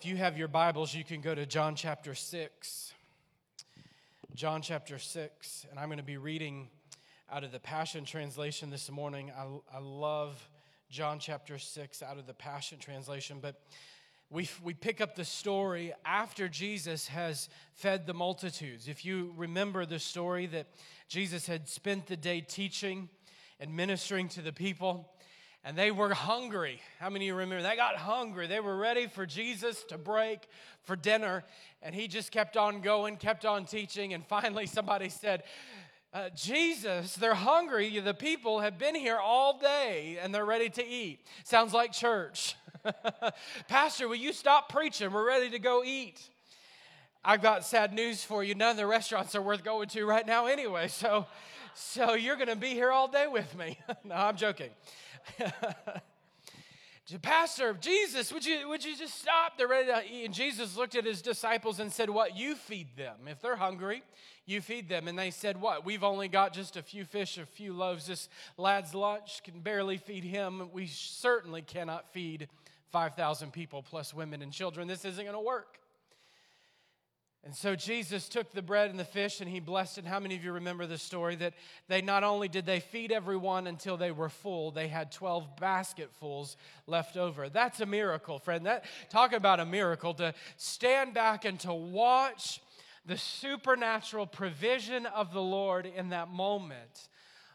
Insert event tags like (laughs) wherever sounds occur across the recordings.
If you have your Bibles, you can go to John chapter 6. John chapter 6, and I'm going to be reading out of the Passion Translation this morning. I, I love John chapter 6 out of the Passion Translation, but we, we pick up the story after Jesus has fed the multitudes. If you remember the story that Jesus had spent the day teaching and ministering to the people, and they were hungry. How many of you remember? They got hungry. They were ready for Jesus to break for dinner, and he just kept on going, kept on teaching, and finally somebody said, uh, Jesus, they're hungry. The people have been here all day and they're ready to eat. Sounds like church. (laughs) Pastor, will you stop preaching? We're ready to go eat. I've got sad news for you. None of the restaurants are worth going to right now, anyway. So, so you're going to be here all day with me. (laughs) no, I'm joking. (laughs) Pastor, Jesus, would you, would you just stop? They're ready to eat. And Jesus looked at his disciples and said, What? You feed them. If they're hungry, you feed them. And they said, What? We've only got just a few fish, a few loaves. This lad's lunch can barely feed him. We certainly cannot feed 5,000 people plus women and children. This isn't going to work. And so Jesus took the bread and the fish and he blessed it. How many of you remember the story that they not only did they feed everyone until they were full, they had 12 basketfuls left over. That's a miracle, friend. That talk about a miracle to stand back and to watch the supernatural provision of the Lord in that moment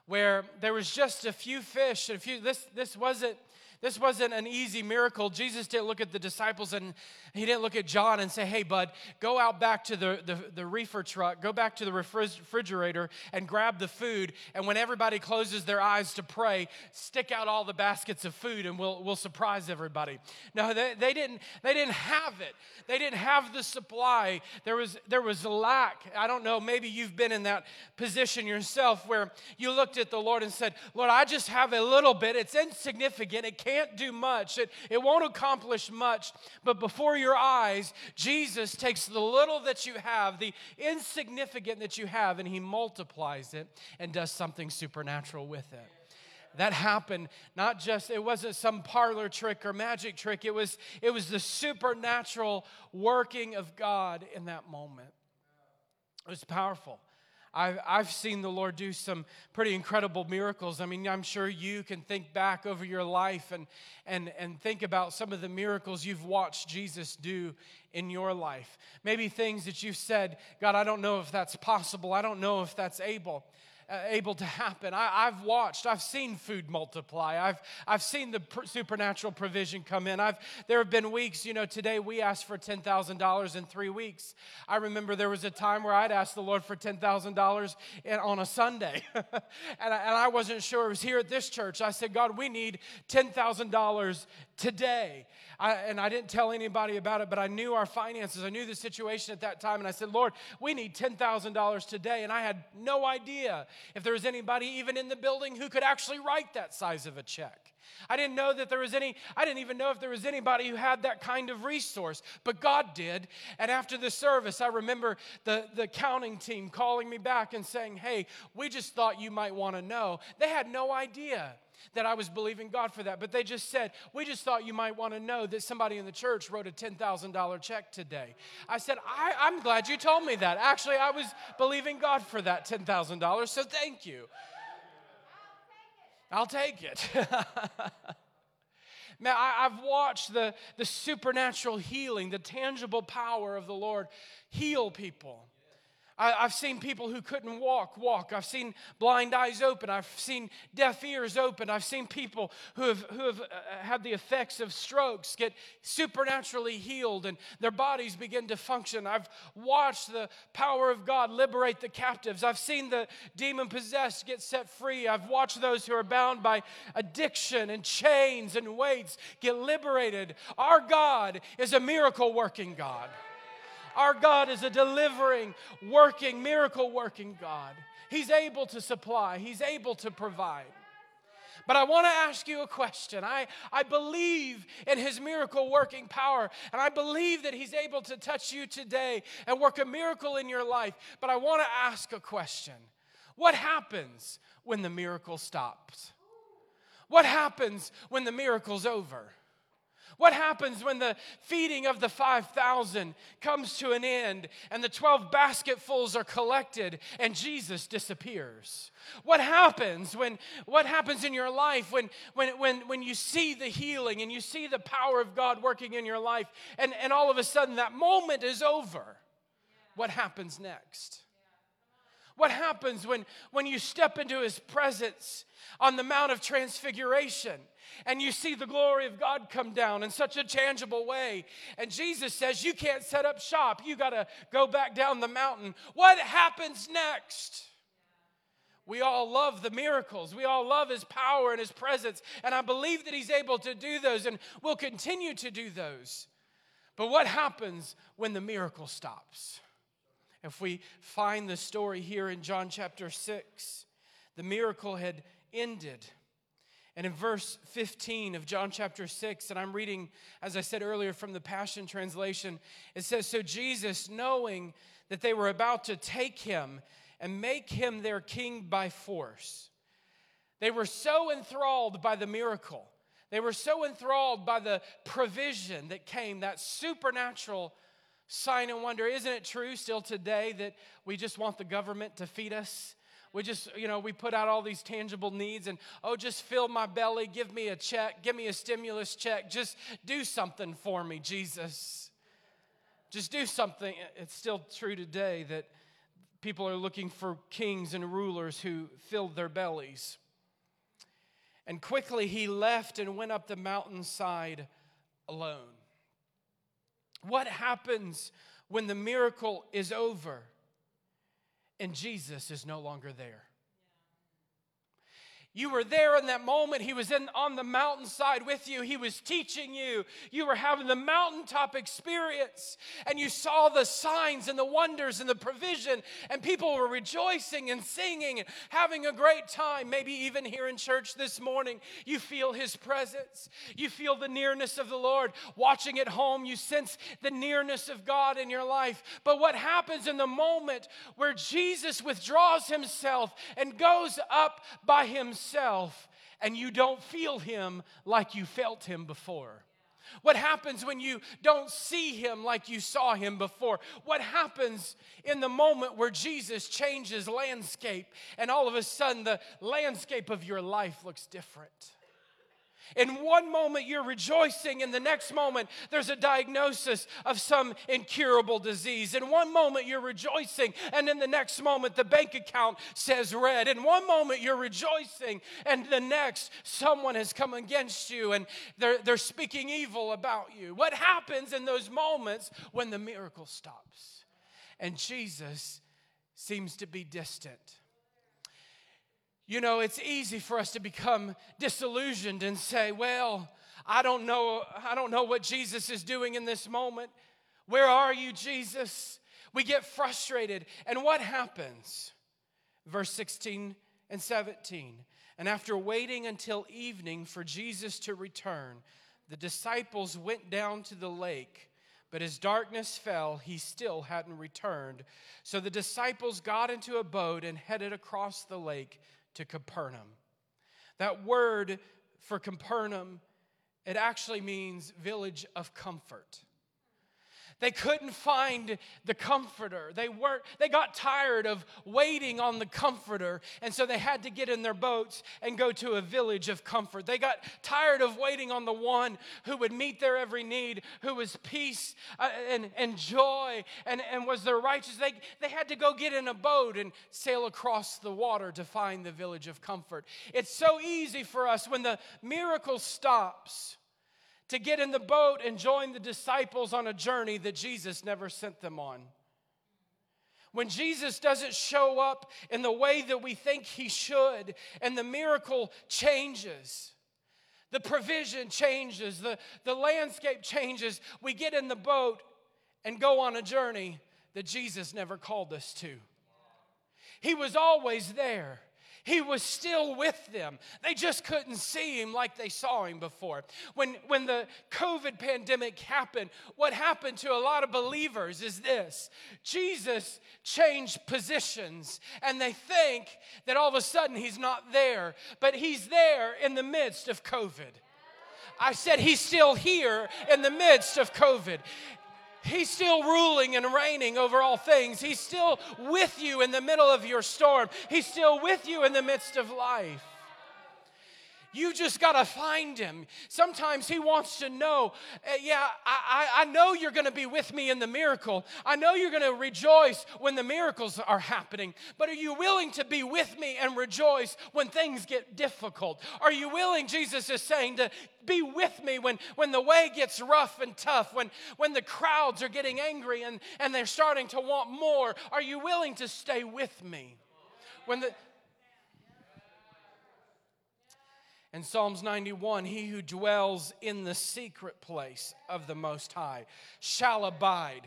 where there was just a few fish, a few this this wasn't this wasn't an easy miracle. Jesus didn't look at the disciples and he didn't look at John and say, hey, bud, go out back to the, the, the reefer truck, go back to the refrigerator and grab the food. And when everybody closes their eyes to pray, stick out all the baskets of food and we'll, we'll surprise everybody. No, they, they, didn't, they didn't have it. They didn't have the supply. There was, there was a lack. I don't know, maybe you've been in that position yourself where you looked at the Lord and said, Lord, I just have a little bit. It's insignificant. It can't can't do much, it, it won't accomplish much. But before your eyes, Jesus takes the little that you have, the insignificant that you have, and he multiplies it and does something supernatural with it. That happened not just it wasn't some parlor trick or magic trick. It was it was the supernatural working of god in that moment. It was powerful I've, I've seen the Lord do some pretty incredible miracles. I mean, I'm sure you can think back over your life and, and, and think about some of the miracles you've watched Jesus do in your life. Maybe things that you've said, God, I don't know if that's possible. I don't know if that's able Uh, able to happen. I, have watched, I've seen food multiply. I've, I've seen the pr- supernatural provision come in. I've, there have been weeks, you know, today we asked for $10,000 in three weeks. I remember there was a time where I'd asked the Lord for $10,000 on a Sunday. (laughs) and, I, and I wasn't sure. It was here at this church. I said, God, we need $10,000 today. I, and I didn't tell anybody about it, but I knew our finances. I knew the situation at that time. And I said, Lord, we need $10,000 today. And I had no idea if there was anybody even in the building who could actually write that size of a check. I didn't know that there was any, I didn't even know if there was anybody who had that kind of resource, but God did. And after the service, I remember the, the counting team calling me back and saying, Hey, we just thought you might want to know. They had no idea that I was believing God for that. But they just said, We just thought you might want to know that somebody in the church wrote a $10,000 check today. I said, I, am glad you told me that. Actually, I was believing God for that $10,000, so thank you. I'll take it. (laughs) Man, I, have watched the, the supernatural healing, the tangible power of the Lord heal people. I, have seen people who couldn't walk walk. I've seen blind eyes open. I've seen deaf ears open. I've seen people who have, who have uh, had the effects of strokes get supernaturally healed and their bodies begin to function. I've watched the power of God liberate the captives. I've seen the demon possessed get set free. I've watched those who are bound by addiction and chains and weights get liberated. Our God is a miracle working God. Our God is a delivering, working, miracle working God. He's able to supply, He's able to provide. But I want to ask you a question. I, I believe in his miracle working power, and I believe that he's able to touch you today and work a miracle in your life. But I want to ask a question What happens when the miracle stops? What happens when the miracle's over? What happens when the feeding of the 5,000 comes to an end and the 12 basketfuls are collected and Jesus disappears? What happens when what happens in your life when when when when you see the healing and you see the power of God working in your life and, and all of a sudden that moment is over? What happens next? What happens when, when you step into his presence on the Mount of Transfiguration and you see the glory of God come down in such a tangible way? And Jesus says, You can't set up shop. You got to go back down the mountain. What happens next? We all love the miracles. We all love his power and his presence. And I believe that he's able to do those and will continue to do those. But what happens when the miracle stops? If we find the story here in John chapter 6, the miracle had ended. And in verse 15 of John chapter 6, and I'm reading, as I said earlier, from the Passion Translation, it says So Jesus, knowing that they were about to take him and make him their king by force, they were so enthralled by the miracle. They were so enthralled by the provision that came, that supernatural sign and wonder. Isn't it true still today that we just want the government to feed us? We just, you know, we put out all these tangible needs and, oh, just fill my belly, give me a check, give me a stimulus check, just do something for me, Jesus. Just do something. It's still true today that people are looking for kings and rulers who filled their bellies. And quickly he left and went up the mountainside alone. What happens when the miracle is over and Jesus is no longer there? You were there in that moment. He was in, on the mountainside with you. He was teaching you. You were having the mountaintop experience. And you saw the signs and the wonders and the provision. And people were rejoicing and singing and having a great time. Maybe even here in church this morning, you feel His presence. You feel the nearness of the Lord. Watching at home, you sense the nearness of God in your life. But what happens in the moment where Jesus withdraws Himself and goes up by Himself? Yourself and you don't feel him like you felt him before? What happens when you don't see him like you saw him before? What happens in the moment where Jesus changes landscape and all of a sudden the landscape of your life looks different? In one moment, you're rejoicing. In the next moment, there's a diagnosis of some incurable disease. In one moment, you're rejoicing. And in the next moment, the bank account says red. In one moment, you're rejoicing. And the next, someone has come against you and they're, they're speaking evil about you. What happens in those moments when the miracle stops? And Jesus seems to be distant. You know, it's easy for us to become disillusioned and say, well, I don't know, I don't know what Jesus is doing in this moment. Where are you, Jesus? We get frustrated. And what happens? Verse 16 and 17. And after waiting until evening for Jesus to return, the disciples went down to the lake. But as darkness fell, he still hadn't returned. So the disciples got into a boat and headed across the lake to Capernaum. That word for Capernaum, it actually means village of comfort. They couldn't find the comforter. They were they got tired of waiting on the comforter, and so they had to get in their boats and go to a village of comfort. They got tired of waiting on the one who would meet their every need, who was peace uh, and, and joy and, and was their righteous. They, they had to go get in a boat and sail across the water to find the village of comfort. It's so easy for us when the miracle stops to get in the boat and join the disciples on a journey that Jesus never sent them on. When Jesus doesn't show up in the way that we think he should, and the miracle changes, the provision changes, the, the landscape changes, we get in the boat and go on a journey that Jesus never called us to. He was always there. He was still with them. They just couldn't see him like they saw him before. When, when the COVID pandemic happened, what happened to a lot of believers is this Jesus changed positions, and they think that all of a sudden he's not there, but he's there in the midst of COVID. I said he's still here in the midst of COVID. He's still ruling and reigning over all things. He's still with you in the middle of your storm. He's still with you in the midst of life. You just got to find him. Sometimes he wants to know, uh, yeah, I, I, I know you're going to be with me in the miracle. I know you're going to rejoice when the miracles are happening. But are you willing to be with me and rejoice when things get difficult? Are you willing, Jesus is saying, to be with me when, when the way gets rough and tough, when, when the crowds are getting angry and, and they're starting to want more? Are you willing to stay with me? When the, In Psalms 91, he who dwells in the secret place of the Most High shall abide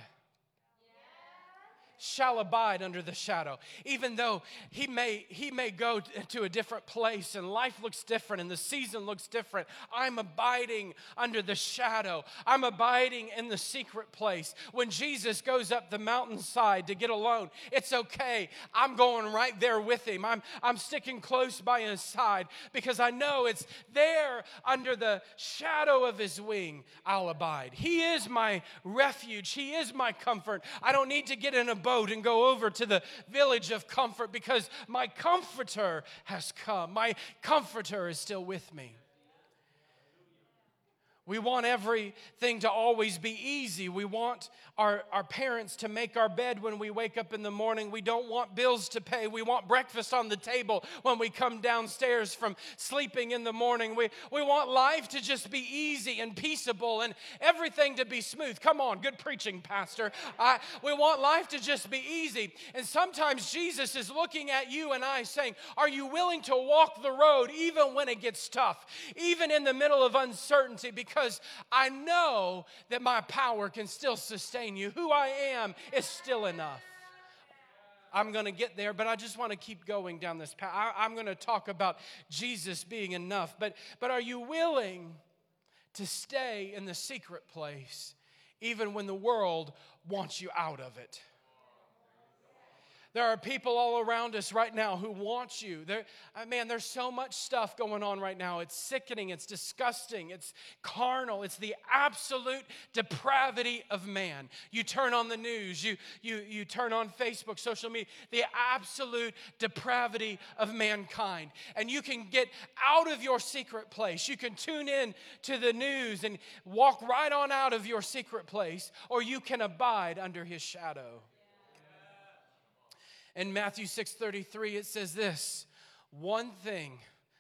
shall abide under the shadow. Even though he may, he may go to a different place and life looks different and the season looks different, I'm abiding under the shadow. I'm abiding in the secret place. When Jesus goes up the mountainside to get alone, it's okay. I'm going right there with him. I'm, I'm sticking close by his side because I know it's there under the shadow of his wing I'll abide. He is my refuge, he is my comfort. I don't need to get in a boat and go over to the village of comfort because my comforter has come. My comforter is still with me. We want everything to always be easy. We want our, our parents to make our bed when we wake up in the morning. We don't want bills to pay. We want breakfast on the table when we come downstairs from sleeping in the morning. We, we want life to just be easy and peaceable and everything to be smooth. Come on, good preaching, Pastor. I, we want life to just be easy. And sometimes Jesus is looking at you and I saying, Are you willing to walk the road even when it gets tough, even in the middle of uncertainty? Because because I know that my power can still sustain you. Who I am is still enough. I'm going to get there, but I just want to keep going down this path. I, am going to talk about Jesus being enough. But, but are you willing to stay in the secret place even when the world wants you out of it? There are people all around us right now who want you. There, uh, man, there's so much stuff going on right now. It's sickening, it's disgusting, it's carnal, it's the absolute depravity of man. You turn on the news, you, you, you turn on Facebook, social media, the absolute depravity of mankind. And you can get out of your secret place. You can tune in to the news and walk right on out of your secret place, or you can abide under his shadow. In Matthew 6:33 it says this, one thing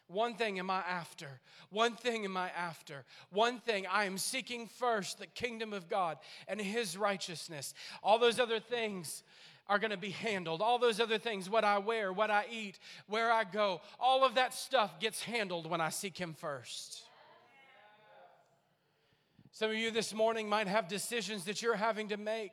one thing am I after. One thing am I after. One thing I am seeking first the kingdom of God and his righteousness. All those other things are going to be handled. All those other things, what I wear, what I eat, where I go, all of that stuff gets handled when I seek him first. Some of you this morning might have decisions that you're having to make.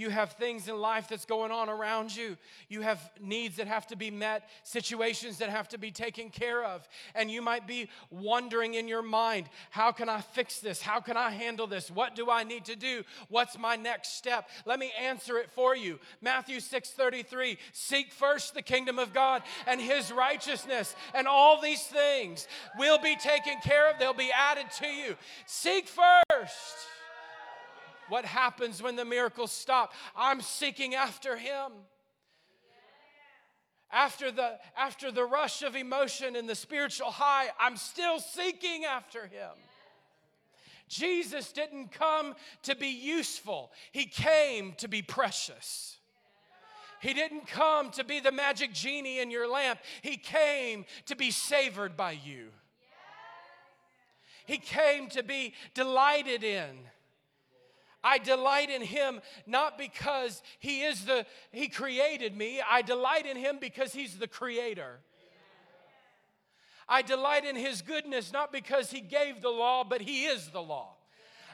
You have things in life that's going on around you. You have needs that have to be met, situations that have to be taken care of. And you might be wondering in your mind, how can I fix this? How can I handle this? What do I need to do? What's my next step? Let me answer it for you. Matthew 6:33, seek first the kingdom of God and his righteousness, and all these things will be taken care of. They'll be added to you. Seek first what happens when the miracles stop? I'm seeking after Him. After the, after the rush of emotion and the spiritual high, I'm still seeking after Him. Jesus didn't come to be useful, He came to be precious. He didn't come to be the magic genie in your lamp. He came to be savored by you. He came to be delighted in. I delight in him not because he is the he created me. I delight in him because he's the creator. I delight in his goodness not because he gave the law, but he is the law.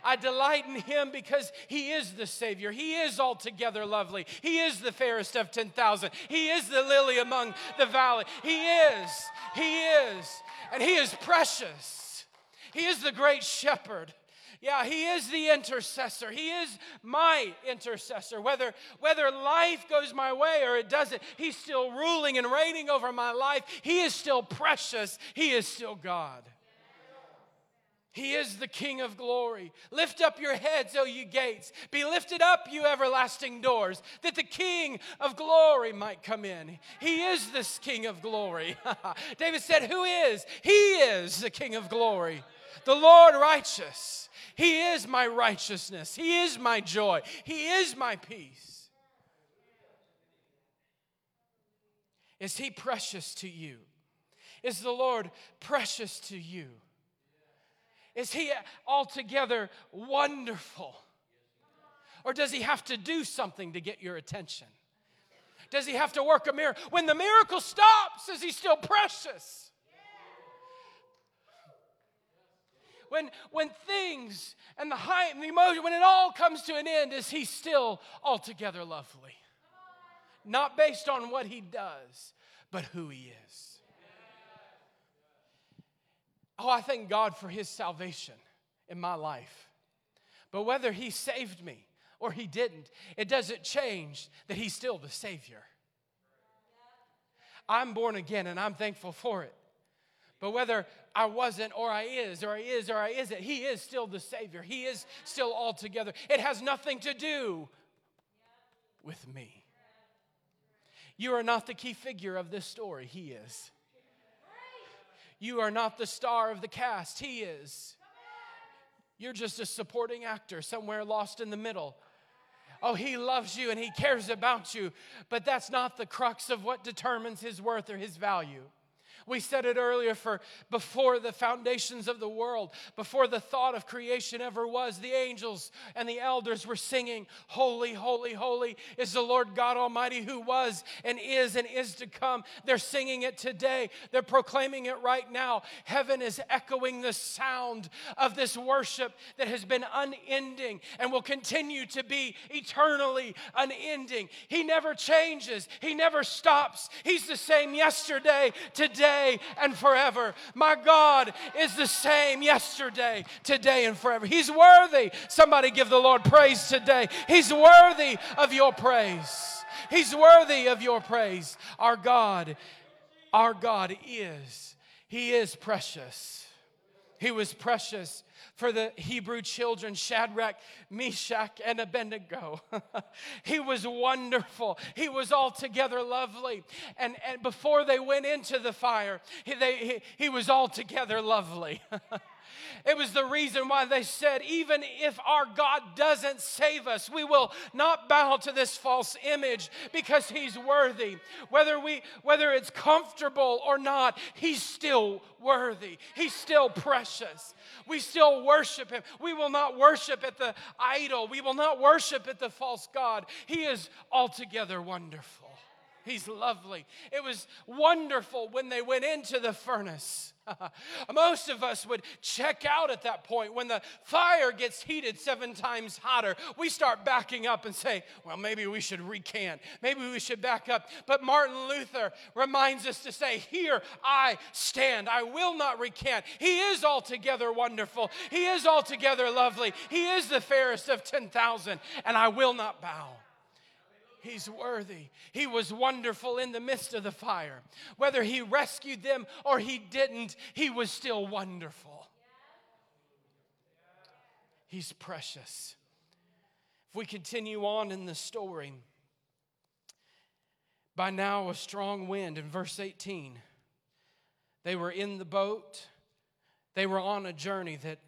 I delight in him because he is the Savior. He is altogether lovely. He is the fairest of 10,000. He is the lily among the valley. He is. He is. And he is precious. He is the great shepherd. Yeah, He is the intercessor. He is my intercessor. Whether, whether life goes my way or it doesn't, He's still ruling and reigning over my life. He is still precious. He is still God. He is the King of glory. Lift up your heads, O you gates. Be lifted up, you everlasting doors, that the King of glory might come in. He is this King of glory. (laughs) David said, Who is? He is the King of glory, the Lord righteous. He is my righteousness. He is my joy. He is my peace. Is He precious to you? Is the Lord precious to you? Is he altogether wonderful? Or does he have to do something to get your attention? Does he have to work a miracle? When the miracle stops, is he still precious? When, when things and the height and the emotion, when it all comes to an end, is he still altogether lovely? Not based on what he does, but who he is. Oh, I thank God for his salvation in my life. But whether he saved me or he didn't, it doesn't change that he's still the Savior. I'm born again and I'm thankful for it. But whether I wasn't or I is or I is or I isn't, he is still the Savior. He is still all together. It has nothing to do with me. You are not the key figure of this story, he is. You are not the star of the cast, He is. You're just a supporting actor somewhere lost in the middle. Oh, He loves you and He cares about you, but that's not the crux of what determines His worth or His value. We said it earlier for before the foundations of the world, before the thought of creation ever was, the angels and the elders were singing, Holy, holy, holy is the Lord God Almighty who was and is and is to come. They're singing it today, they're proclaiming it right now. Heaven is echoing the sound of this worship that has been unending and will continue to be eternally unending. He never changes, He never stops. He's the same yesterday, today today and forever. My God is the same yesterday, today, and forever. He's worthy. Somebody give the Lord praise today. He's worthy of your praise. He's worthy of your praise. Our God, our God is. He is precious. He was precious for the Hebrew children, Shadrach, Meshach, and Abednego. (laughs) he was wonderful. He was altogether lovely. And, and before they went into the fire, he, they, he, he was altogether lovely. (laughs) It was the reason why they said, even if our God doesn't save us, we will not bow to this false image because he's worthy. Whether we whether it's comfortable or not, he's still worthy. He's still precious. We still worship him. We will not worship at the idol. We will not worship at the false God. He is altogether wonderful. He's lovely. It was wonderful when they went into the furnace. (laughs) Most of us would check out at that point. When the fire gets heated seven times hotter, we start backing up and say, well, maybe we should recant. Maybe we should back up. But Martin Luther reminds us to say, Here I stand. I will not recant. He is altogether wonderful. He is altogether lovely. He is the fairest of 10,000, and I will not bow. He's worthy. He was wonderful in the midst of the fire. Whether he rescued them or he didn't, he was still wonderful. He's precious. If we continue on in the story, by now a strong wind in verse 18. They were in the boat, they were on a journey that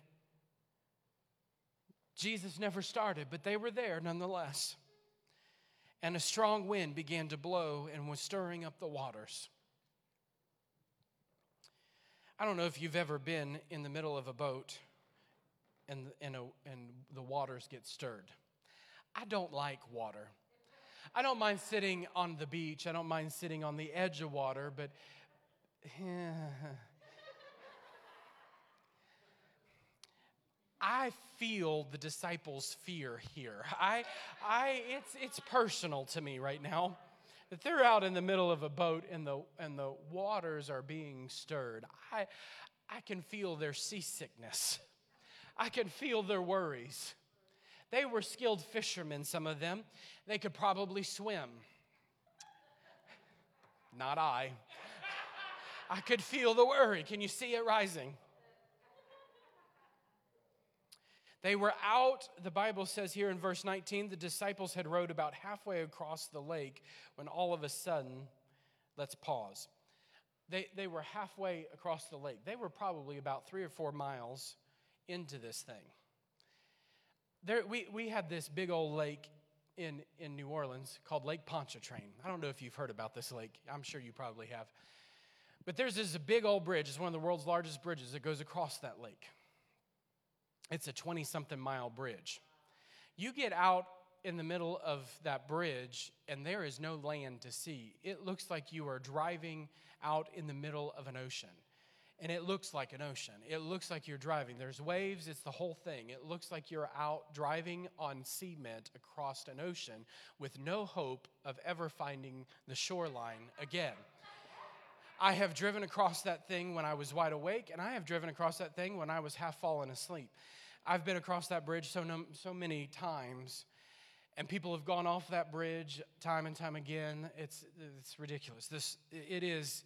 Jesus never started, but they were there nonetheless and a strong wind began to blow and was stirring up the waters. I don't know if you've ever been in the middle of a boat and, and, a, and the waters get stirred. I don't like water. I don't mind sitting on the beach, I don't mind sitting on the edge of water, but. I feel the disciples' fear here. I, I, it's, it's personal to me right now that they're out in the middle of a boat and the, and the waters are being stirred. I, I can feel their seasickness. I can feel their worries. They were skilled fishermen, some of them. They could probably swim. Not I. I could feel the worry. Can you see it rising? They were out, the Bible says here in verse 19, the disciples had rowed about halfway across the lake when all of a sudden, let's pause. They, they were halfway across the lake. They were probably about three or four miles into this thing. There, we, we had this big old lake in, in New Orleans called Lake Pontchartrain. I don't know if you've heard about this lake. I'm sure you probably have. But there's this big old bridge. It's one of the world's largest bridges that goes across that lake. It's a 20 something mile bridge. You get out in the middle of that bridge, and there is no land to see. It looks like you are driving out in the middle of an ocean. And it looks like an ocean. It looks like you're driving. There's waves, it's the whole thing. It looks like you're out driving on cement across an ocean with no hope of ever finding the shoreline again. I have driven across that thing when I was wide awake, and I have driven across that thing when I was half fallen asleep. I've been across that bridge so, so many times, and people have gone off that bridge time and time again. It's, it's ridiculous. This, it is.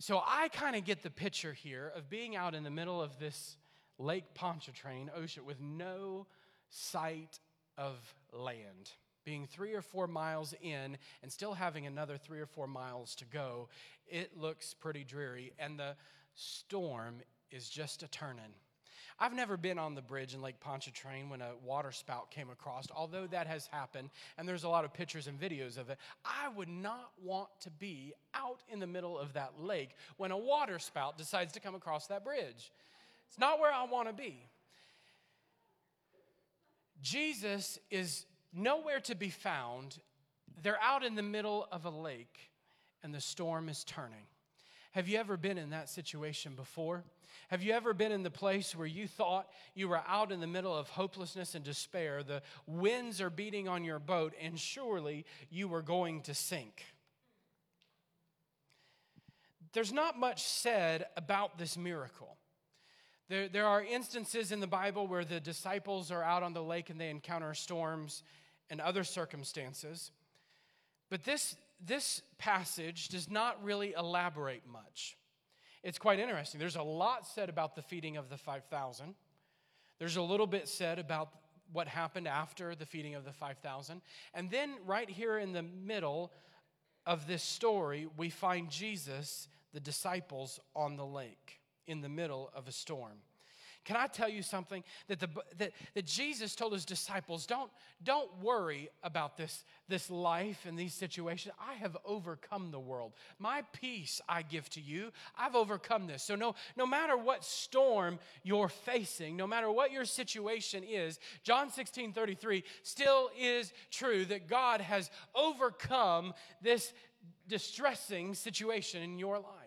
So I kind of get the picture here of being out in the middle of this Lake Pontchartrain ocean with no sight of land, being three or four miles in and still having another three or four miles to go. It looks pretty dreary, and the storm is just a turning. I've never been on the bridge in Lake Pontchartrain when a water spout came across, although that has happened, and there's a lot of pictures and videos of it. I would not want to be out in the middle of that lake when a water spout decides to come across that bridge. It's not where I want to be. Jesus is nowhere to be found. They're out in the middle of a lake, and the storm is turning. Have you ever been in that situation before? Have you ever been in the place where you thought you were out in the middle of hopelessness and despair? The winds are beating on your boat, and surely you were going to sink. There's not much said about this miracle. There, there are instances in the Bible where the disciples are out on the lake and they encounter storms and other circumstances. But this, this passage does not really elaborate much. It's quite interesting. There's a lot said about the feeding of the 5,000. There's a little bit said about what happened after the feeding of the 5,000. And then, right here in the middle of this story, we find Jesus, the disciples, on the lake in the middle of a storm. Can I tell you something? That, the, that, that Jesus told his disciples, don't, don't worry about this, this life and these situations. I have overcome the world. My peace I give to you. I've overcome this. So, no, no matter what storm you're facing, no matter what your situation is, John 16 33 still is true that God has overcome this distressing situation in your life.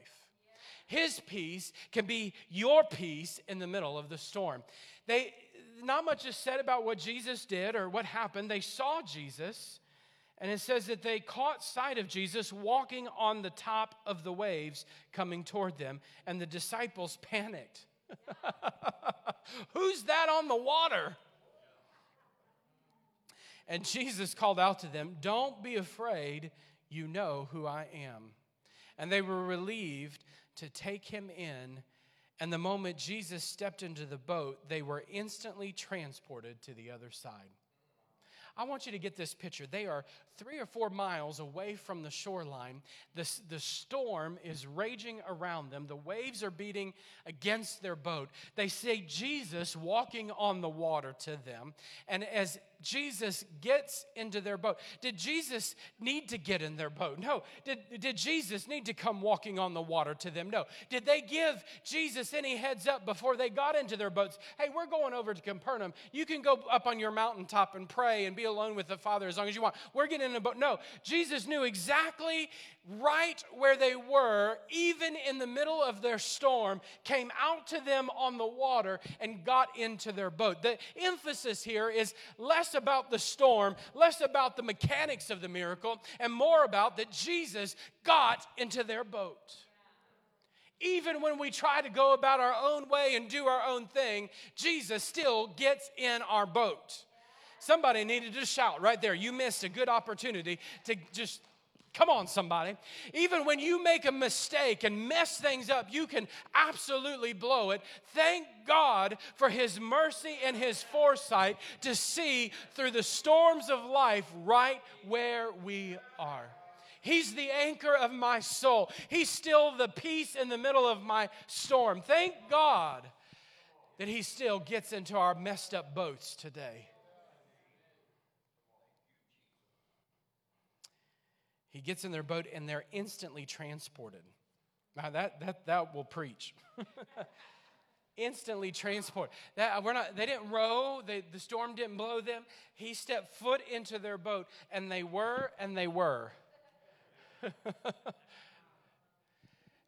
His peace can be your peace in the middle of the storm. They not much is said about what Jesus did or what happened. They saw Jesus, and it says that they caught sight of Jesus walking on the top of the waves coming toward them, and the disciples panicked. (laughs) Who's that on the water? And Jesus called out to them, Don't be afraid, you know who I am. And they were relieved to take him in. And the moment Jesus stepped into the boat, they were instantly transported to the other side. I want you to get this picture. They are three or four miles away from the shoreline. The, the storm is raging around them. The waves are beating against their boat. They see Jesus walking on the water to them. And as Jesus gets into their boat. Did Jesus need to get in their boat? No. Did, did Jesus need to come walking on the water to them? No. Did they give Jesus any heads up before they got into their boats? Hey, we're going over to Capernaum. You can go up on your mountaintop and pray and be alone with the Father as long as you want. We're getting in a boat. No. Jesus knew exactly right where they were, even in the middle of their storm, came out to them on the water and got into their boat. The emphasis here is less about the storm, less about the mechanics of the miracle, and more about that Jesus got into their boat. Even when we try to go about our own way and do our own thing, Jesus still gets in our boat. Somebody needed to shout right there. You missed a good opportunity to just Come on, somebody. Even when you make a mistake and mess things up, you can absolutely blow it. Thank God for His mercy and His foresight to see through the storms of life right where we are. He's the anchor of my soul. He's still the peace in the middle of my storm. Thank God that He still gets into our messed up boats today. He gets in their boat and they're instantly transported. Now that that that will preach. (laughs) instantly transport. That we're not. They didn't row. They, the storm didn't blow them. He stepped foot into their boat, and they were, and they were. (laughs)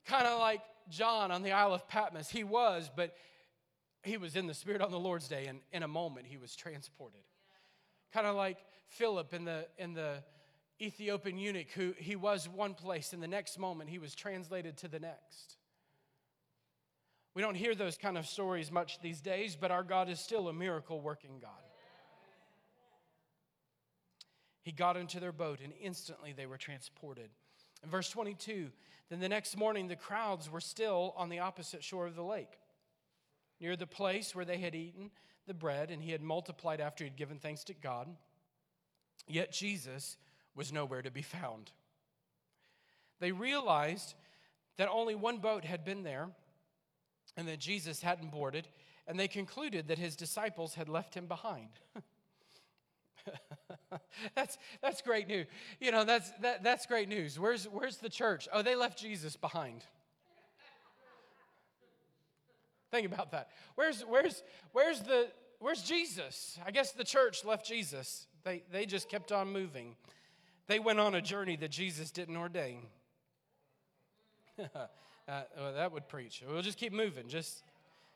kind of like John on the Isle of Patmos. He was, but he was in the Spirit on the Lord's day, and in a moment he was transported. Kind of like Philip in the in the Ethiopian eunuch who he was one place, and the next moment he was translated to the next. We don't hear those kind of stories much these days, but our God is still a miracle working God. He got into their boat, and instantly they were transported. In verse 22, then the next morning the crowds were still on the opposite shore of the lake, near the place where they had eaten the bread, and he had multiplied after he had given thanks to God. Yet Jesus was nowhere to be found. They realized that only one boat had been there and that Jesus hadn't boarded, and they concluded that his disciples had left him behind. (laughs) that's, that's great news. You know, that's, that, that's great news. Where's, where's the church? Oh, they left Jesus behind. Think about that. Where's, where's, where's, the, where's Jesus? I guess the church left Jesus. They, they just kept on moving. They went on a journey that Jesus didn't ordain. (laughs) uh, well, that would preach. We'll just keep moving, just,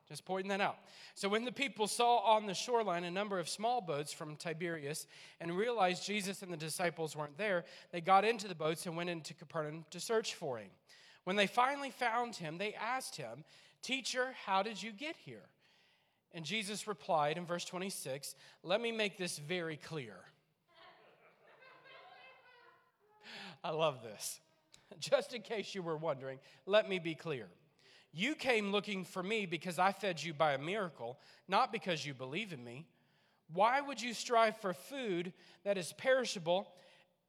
just pointing that out. So, when the people saw on the shoreline a number of small boats from Tiberias and realized Jesus and the disciples weren't there, they got into the boats and went into Capernaum to search for him. When they finally found him, they asked him, Teacher, how did you get here? And Jesus replied in verse 26, Let me make this very clear. I love this. (laughs) Just in case you were wondering, let me be clear. You came looking for me because I fed you by a miracle, not because you believe in me. Why would you strive for food that is perishable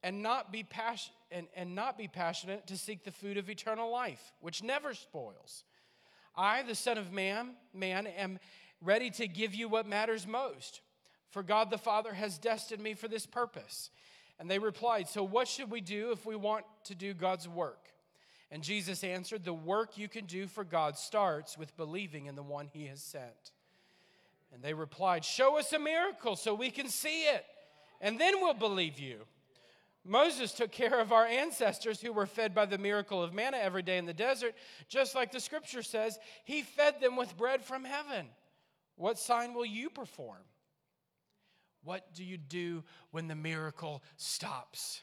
and not be pas- and, and not be passionate to seek the food of eternal life, which never spoils? I, the Son of Man, man, am ready to give you what matters most. For God the Father has destined me for this purpose and they replied, So what should we do if we want to do God's work? And Jesus answered, The work you can do for God starts with believing in the one he has sent. And they replied, Show us a miracle so we can see it, and then we'll believe you. Moses took care of our ancestors who were fed by the miracle of manna every day in the desert, just like the scripture says, He fed them with bread from heaven. What sign will you perform? What do you do when the miracle stops?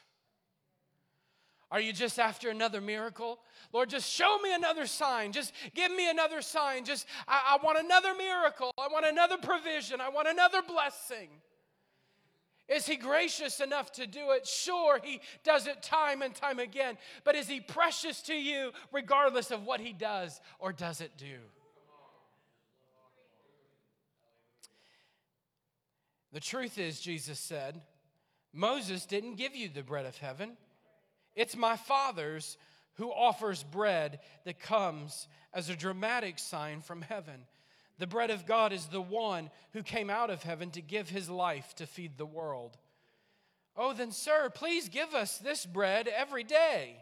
Are you just after another miracle? Lord, just show me another sign. Just give me another sign. Just, I, I, want another miracle. I want another provision. I want another blessing. Is he gracious enough to do it? Sure, he does it time and time again. But is he precious to you regardless of what he does or doesn't do? The truth is, Jesus said, Moses didn't give you the bread of heaven. It's my Father's who offers bread that comes as a dramatic sign from heaven. The bread of God is the one who came out of heaven to give his life to feed the world. Oh, then, sir, please give us this bread every day.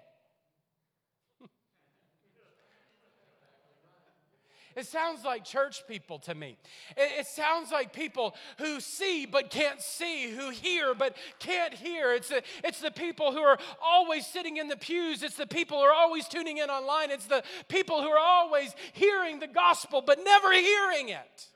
It sounds like church people to me. It, it, sounds like people who see but can't see, who hear but can't hear. It's the, it's the people who are always sitting in the pews. It's the people who are always tuning in online. It's the people who are always hearing the gospel but never hearing it.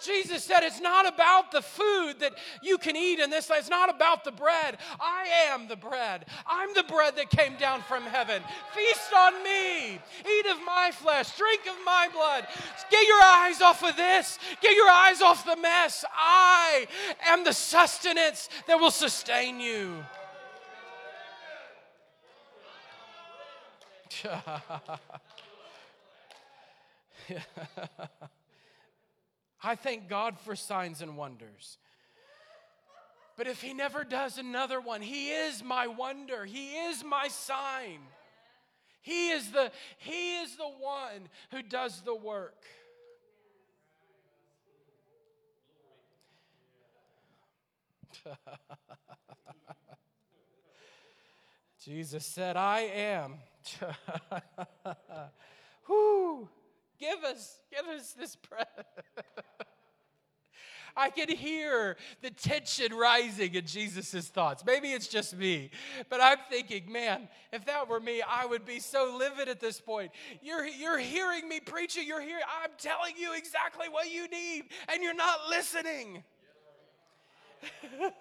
Jesus said it's not about the food that you can eat in this life. It's not about the bread. I am the bread. I'm the bread that came down from heaven. Feast on me. Eat of my flesh. Drink of my blood. Get your eyes off of this. Get your eyes off the mess. I am the sustenance that will sustain you. (laughs) (laughs) I thank God for signs and wonders. But if He never does another one, He is my wonder, He is my sign. He is the, he is the one who does the work. (laughs) Jesus said, I am. (laughs) Whoo! Give us, give us this bread. (laughs) I can hear the tension rising in Jesus' thoughts. Maybe it's just me, but I'm thinking, man, if that were me, I would be so livid at this point. You're, you're hearing me preaching, you're hearing, I'm telling you exactly what you need, and you're not listening. (laughs)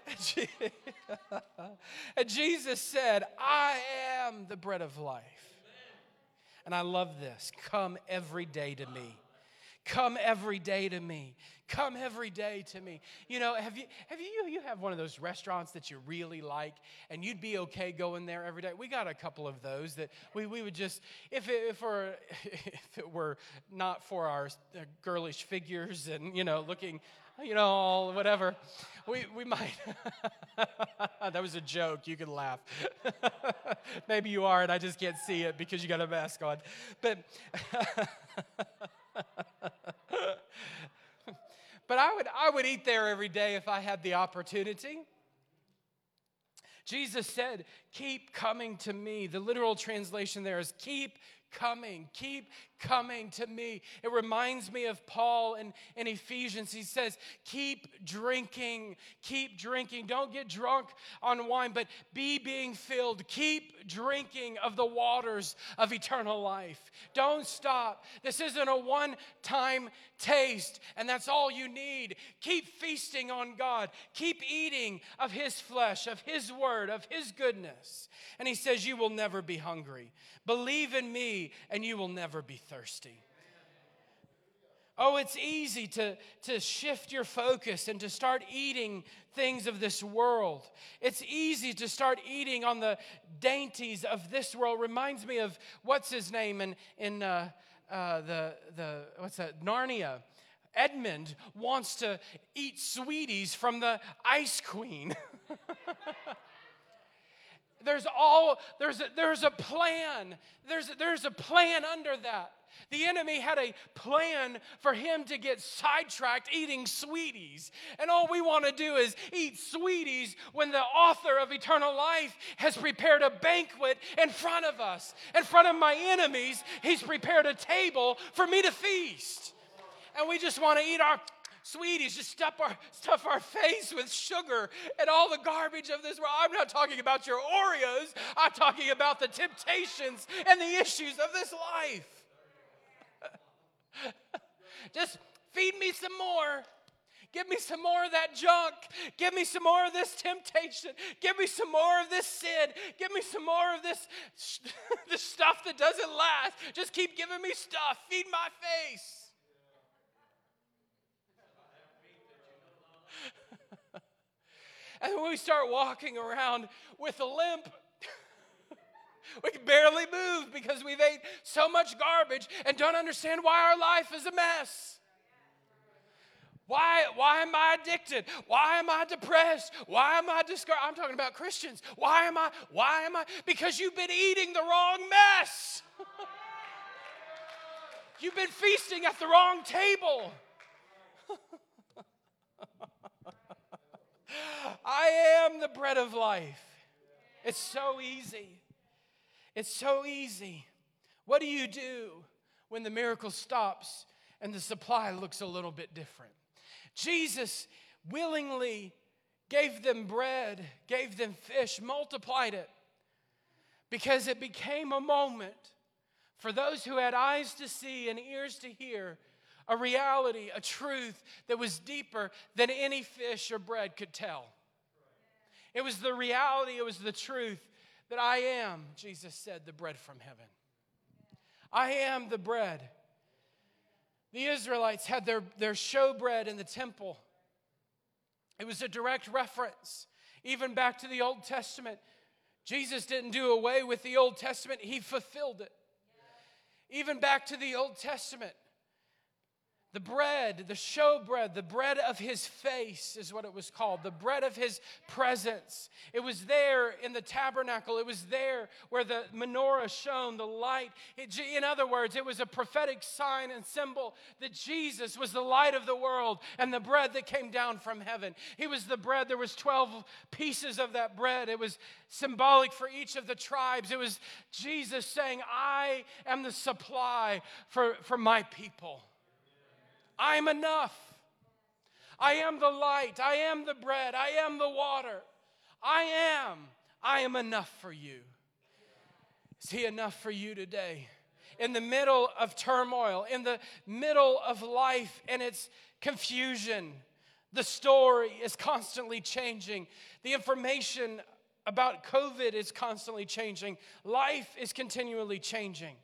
(laughs) and Jesus said, I am the bread of life. And I love this. Come every day to me. Come every day to me. Come every day to me. You know, have you have you you have one of those restaurants that you really like and you'd be okay going there every day? We got a couple of those that we, we would just if it, if, we're, (laughs) if it were not for our uh, girlish figures and you know looking (laughs) you know, whatever. We, we might. (laughs) that was a joke. You can laugh. (laughs) Maybe you are, and I just can't see it because you got a mask on. But. but I would, I would eat there every day if I had the opportunity. Jesus said, Keep coming to me. The literal translation there is, Keep coming, keep coming to me. It reminds me of Paul in, in Ephesians. He says, Keep drinking, keep drinking. Don't get drunk on wine, but be being filled. Keep drinking of the waters of eternal life. Don't stop. This isn't a one time taste, and that's all you need. Keep feasting on God, keep eating of His flesh, of His word, of His goodness. And He says, You will never be hungry. Believe in me, and you will never be thirsty. Oh, it's easy to, to shift your focus and to start eating things of this world. It's easy to start eating on the dainties of this world. Reminds me of what's his name in, in uh, uh, the, the, what's that, Narnia. Edmund wants to eat sweeties from the Ice Queen. (laughs) there's all there's a, there's a plan there's there's a plan under that the enemy had a plan for him to get sidetracked eating sweeties and all we want to do is eat sweeties when the author of eternal life has prepared a banquet in front of us in front of my enemies he's prepared a table for me to feast and we just want to eat our sweeties, just stuff our, stuff our face with sugar and all the garbage of this world. I'm not talking about your Oreos, I'm talking about the temptations and the issues of this life. (laughs) just feed me some more. Give me some more of that junk. Give me some more of this temptation. Give me some more of this sin. Give me some more of this, (laughs) this stuff that doesn't last. Just keep giving me stuff. Feed my face. (laughs) And when we start walking around with a limp, we can barely move because we've ate so much garbage and don't understand why our life is a mess. Why, why am I addicted? Why am I depressed? Why am I discouraged? I'm talking about Christians. Why am I? Why am I? Because you've been eating the wrong mess. you've been feasting at the wrong table. (laughs) I am the bread of life. It's so easy. It's so easy. What do you do when the miracle stops and the supply looks a little bit different? Jesus willingly gave them bread, gave them fish, multiplied it because it became a moment for those who had eyes to see and ears to hear a reality, a truth that was deeper than any fish or bread could tell. It was the reality, it was the truth that I am, Jesus said, the bread from heaven. I am the bread. The Israelites had their, their showbread in the temple. It was a direct reference, even back to the Old Testament. Jesus didn't do away with the Old Testament, He fulfilled it. Even back to the Old Testament, the bread, the showbread, the bread of his face is what it was called, the bread of his presence. It was there in the tabernacle. It was there where the menorah shone, the light. It, in other words, it was a prophetic sign and symbol that Jesus was the light of the world and the bread that came down from heaven. He was the bread. There was 12 pieces of that bread. It was symbolic for each of the tribes. It was Jesus saying, I am the supply for, for my people. I'm enough. I am the light. I am the bread. I am the water. I am. I am enough for you. Is He enough for you today? In the middle of turmoil, in the middle of life and its confusion, the story is constantly changing. The information about COVID is constantly changing. Life is continually changing.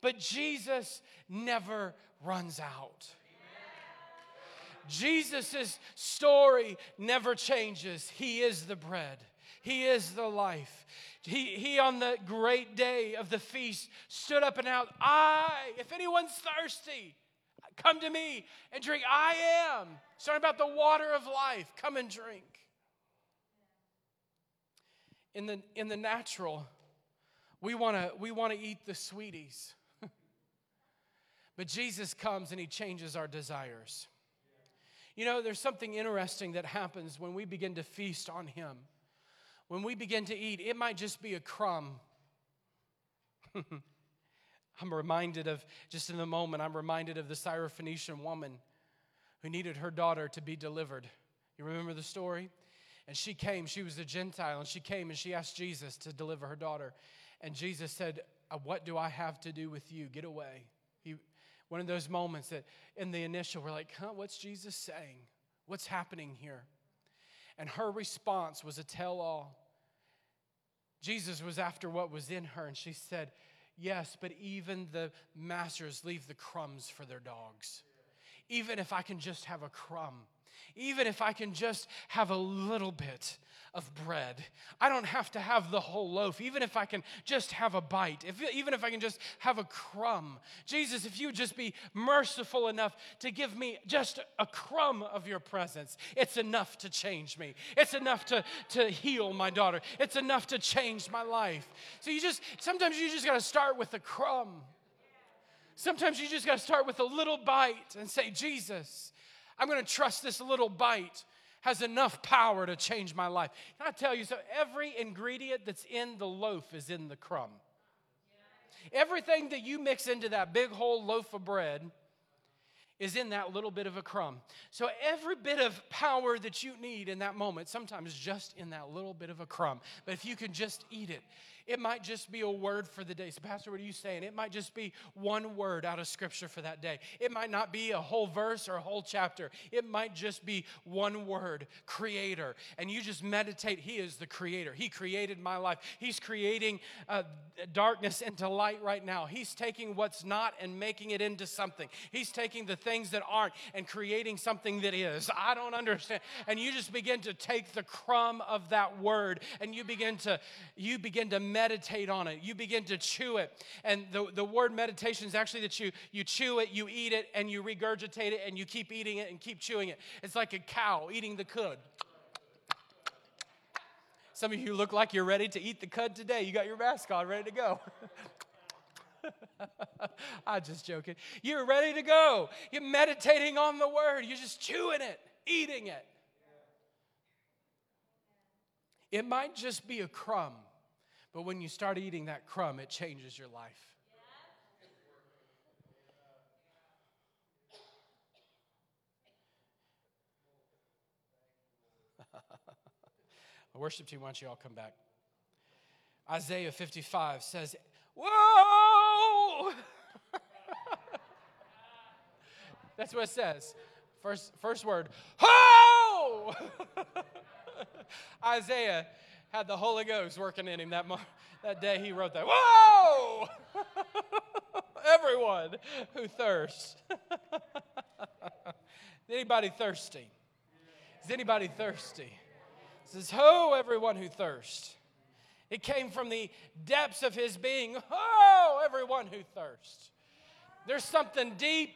But Jesus never runs out. Jesus' story never changes. He is the bread, He is the life. He, he, on the great day of the feast, stood up and out, I, if anyone's thirsty, come to me and drink. I am. Starting about the water of life. Come and drink. In the, in the natural, we want to we wanna eat the sweeties. (laughs) but Jesus comes and he changes our desires. You know, there's something interesting that happens when we begin to feast on Him. When we begin to eat, it might just be a crumb. (laughs) I'm reminded of, just in the moment, I'm reminded of the Syrophoenician woman who needed her daughter to be delivered. You remember the story? And she came, she was a Gentile, and she came and she asked Jesus to deliver her daughter. And Jesus said, uh, What do I have to do with you? Get away. One of those moments that in the initial we're like, huh, what's Jesus saying? What's happening here? And her response was a tell all. Jesus was after what was in her, and she said, Yes, but even the masters leave the crumbs for their dogs. Even if I can just have a crumb, even if I can just have a little bit, of bread. I don't have to have the whole loaf, even if I can just have a bite, if, even if I can just have a crumb. Jesus, if you would just be merciful enough to give me just a crumb of your presence, it's enough to change me. It's enough to, to heal my daughter. It's enough to change my life. So you just, sometimes you just got to start with a crumb. Sometimes you just got to start with a little bite and say, Jesus, I'm going to trust this little bite has enough power to change my life. Can I tell you so? Every ingredient that's in the loaf is in the crumb. Everything that you mix into that big whole loaf of bread is in that little bit of a crumb. So every bit of power that you need in that moment, sometimes just in that little bit of a crumb. But if you can just eat it, it might just be a word for the day. So, Pastor, what are you saying? It might just be one word out of Scripture for that day. It might not be a whole verse or a whole chapter. It might just be one word, Creator. And you just meditate. He is the Creator. He created my life. He's creating uh, darkness into light right now. He's taking what's not and making it into something. He's taking the things that aren't and creating something that is. I don't understand. And you just begin to take the crumb of that word and you begin to you begin to meditate on it. You begin to chew it. And the, the word meditation is actually that you, you chew it, you eat it, and you regurgitate it, and you keep eating it and keep chewing it. It's like a cow eating the cud. Some of you look like you're ready to eat the cud today. You got your mask on, ready to go. (laughs) I'm just joking. You're ready to go. You're meditating on the word. You're just chewing it, eating it. It might just be a crumb but when you start eating that crumb, it changes your life. (laughs) the worship team, why don't you all come back? Isaiah 55 says, Whoa! (laughs) That's what it says. First, first word, Ho! (laughs) Isaiah had the Holy Ghost working in him that, that day he wrote that. Whoa! (laughs) Everyone who thirsts. (laughs) anybody thirsty? Is anybody thirsty? It says, Ho, everyone who thirsts. It came from the depths of his being. Oh, everyone who thirsts. There's something deep.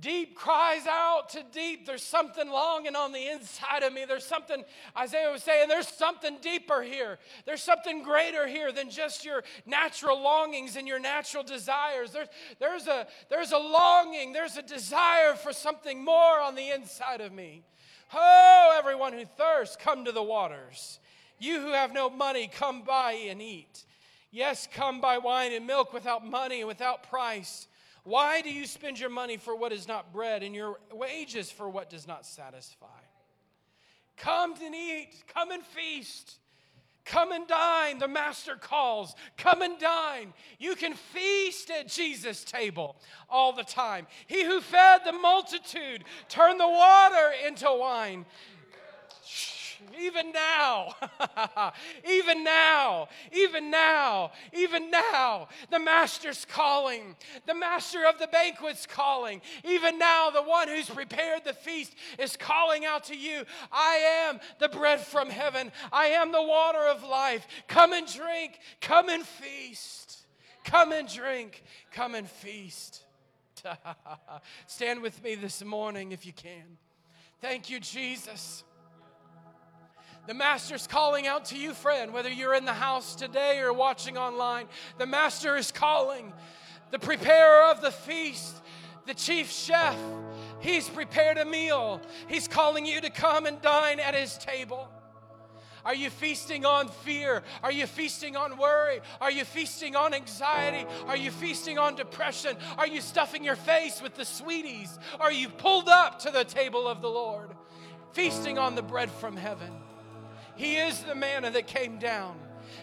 Deep cries out to deep. There's something longing on the inside of me. There's something, Isaiah was saying, there's something deeper here. There's something greater here than just your natural longings and your natural desires. There's, there's, a, there's a longing, there's a desire for something more on the inside of me. Oh, everyone who thirsts, come to the waters. You who have no money, come buy and eat. Yes, come buy wine and milk without money and without price. Why do you spend your money for what is not bread and your wages for what does not satisfy? Come and eat, come and feast. Come and dine, the master calls. Come and dine. You can feast at Jesus' table all the time. He who fed the multitude turned the water into wine even now, (laughs) even now, even now, even now, the Master's calling. The Master of the banquet's calling. Even now, the one who's prepared the feast is calling out to you I am the bread from heaven, I am the water of life. Come and drink, come and feast. Come and drink, come and feast. (laughs) Stand with me this morning if you can. Thank you, Jesus. The Master's calling out to you, friend, whether you're in the house today or watching online. The Master is calling. The preparer of the feast, the chief chef, he's prepared a meal. He's calling you to come and dine at his table. Are you feasting on fear? Are you feasting on worry? Are you feasting on anxiety? Are you feasting on depression? Are you stuffing your face with the sweeties? Are you pulled up to the table of the Lord? Feasting on the bread from heaven. He is the manna that came down.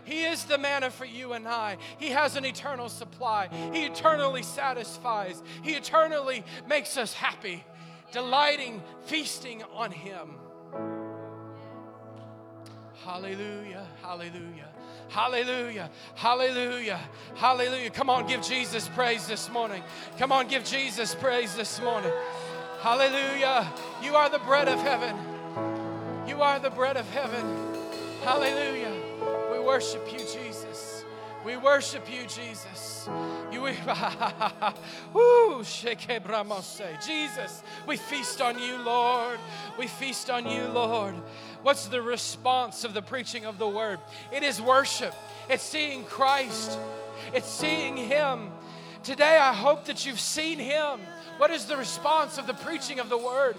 He is the manna for you and I. He has an eternal supply. He eternally satisfies. He eternally makes us happy, delighting, feasting on Him. Hallelujah, hallelujah, hallelujah, hallelujah, hallelujah. Come on, give Jesus praise this morning. Come on, give Jesus praise this morning. Hallelujah. You are the bread of heaven. You are the bread of heaven. Hallelujah. We worship you, Jesus. We worship you, Jesus. You, (laughs) woo, Jesus, we feast on you, Lord. We feast on you, Lord. What's the response of the preaching of the word? It is worship. It's seeing Christ. It's seeing Him. Today, I hope that you've seen Him. What is the response of the preaching of the word?